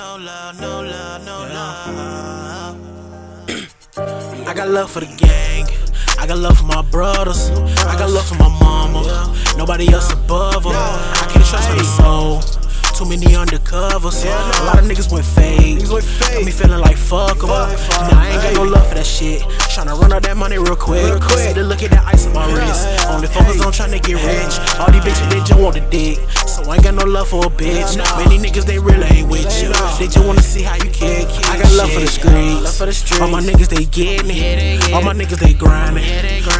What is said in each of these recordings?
love, no love, no love. I got love for the gang. I got love for my brothers. I got love for my mama. Nobody else above her. I can't trust my soul. Too many undercovers. A lot of niggas went fake. Got me feeling like fuck 'em. Nah, I ain't got no love for that shit. Tryna run out that money real quick. See the look at that ice on my wrist. Only focus on tryna get rich. All these bitches, they just want the dick. Love for a bitch. Many niggas, they really ain't with you. They just wanna see how you kick. I got love for the streets. All my niggas, they getting it. All my niggas, they grinding.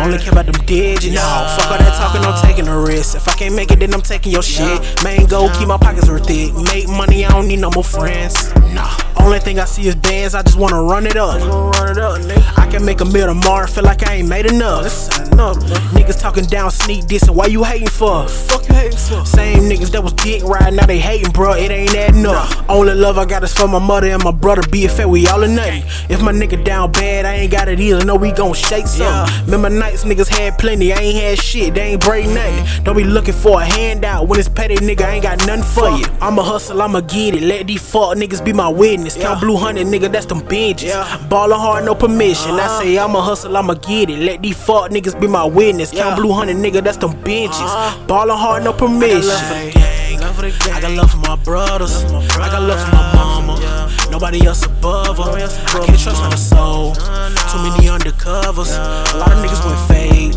Only care about them digits. No, fuck all that talking, I'm taking a risk. If I can't make it, then I'm taking your shit. Main goal, keep my pockets real thick. Make money, I don't need no more friends. Nah. Only thing I see is bands, I just wanna run it up. I can make a meal tomorrow, feel like I ain't made enough. Niggas talking down, sneak dissing, why you hating for? Fuck you hating for? Same niggas that was dick riding, now they hating, bro. It ain't adding up. Only love I got is for my mother and my brother. Be a we all in nothing. If my nigga down bad, I ain't got it either. No, we gon' shake some. Remember nights niggas had plenty, I ain't had shit, they ain't break mm-hmm. nothing. Don't be looking for a handout when it's petty, nigga. I ain't got nothing for you. I'ma hustle, I'ma get it. Let these fuck niggas be my witness. Count blue hundred, nigga, that's them Benjis. Ballin' hard, no permission. I uh-huh. say I'ma hustle, I'ma get it. Let these fuck niggas be my witness. Count blue hundred, nigga, that's them Benjis. Uh-huh. Ballin' hard, no permission. I got love for my brothers. I got love for my mama. Nobody else above her. I can't trust my soul. Too many undercovers. A lot of niggas went fake.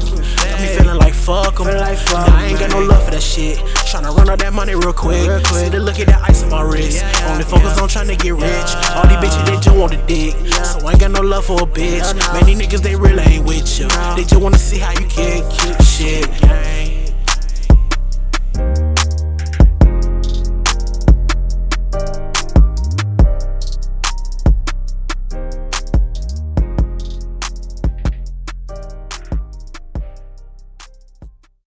Got me feeling like fuck 'em. Nah, I ain't got no love for that shit. Tryna run out that money real quick. See the look at that ice on my wrist. Only focus on tryna get rich. All these bitches, they just want the dick. So I ain't got no love for a bitch. Many niggas, they really ain't with you. They just wanna see how you kick. Shit, gang.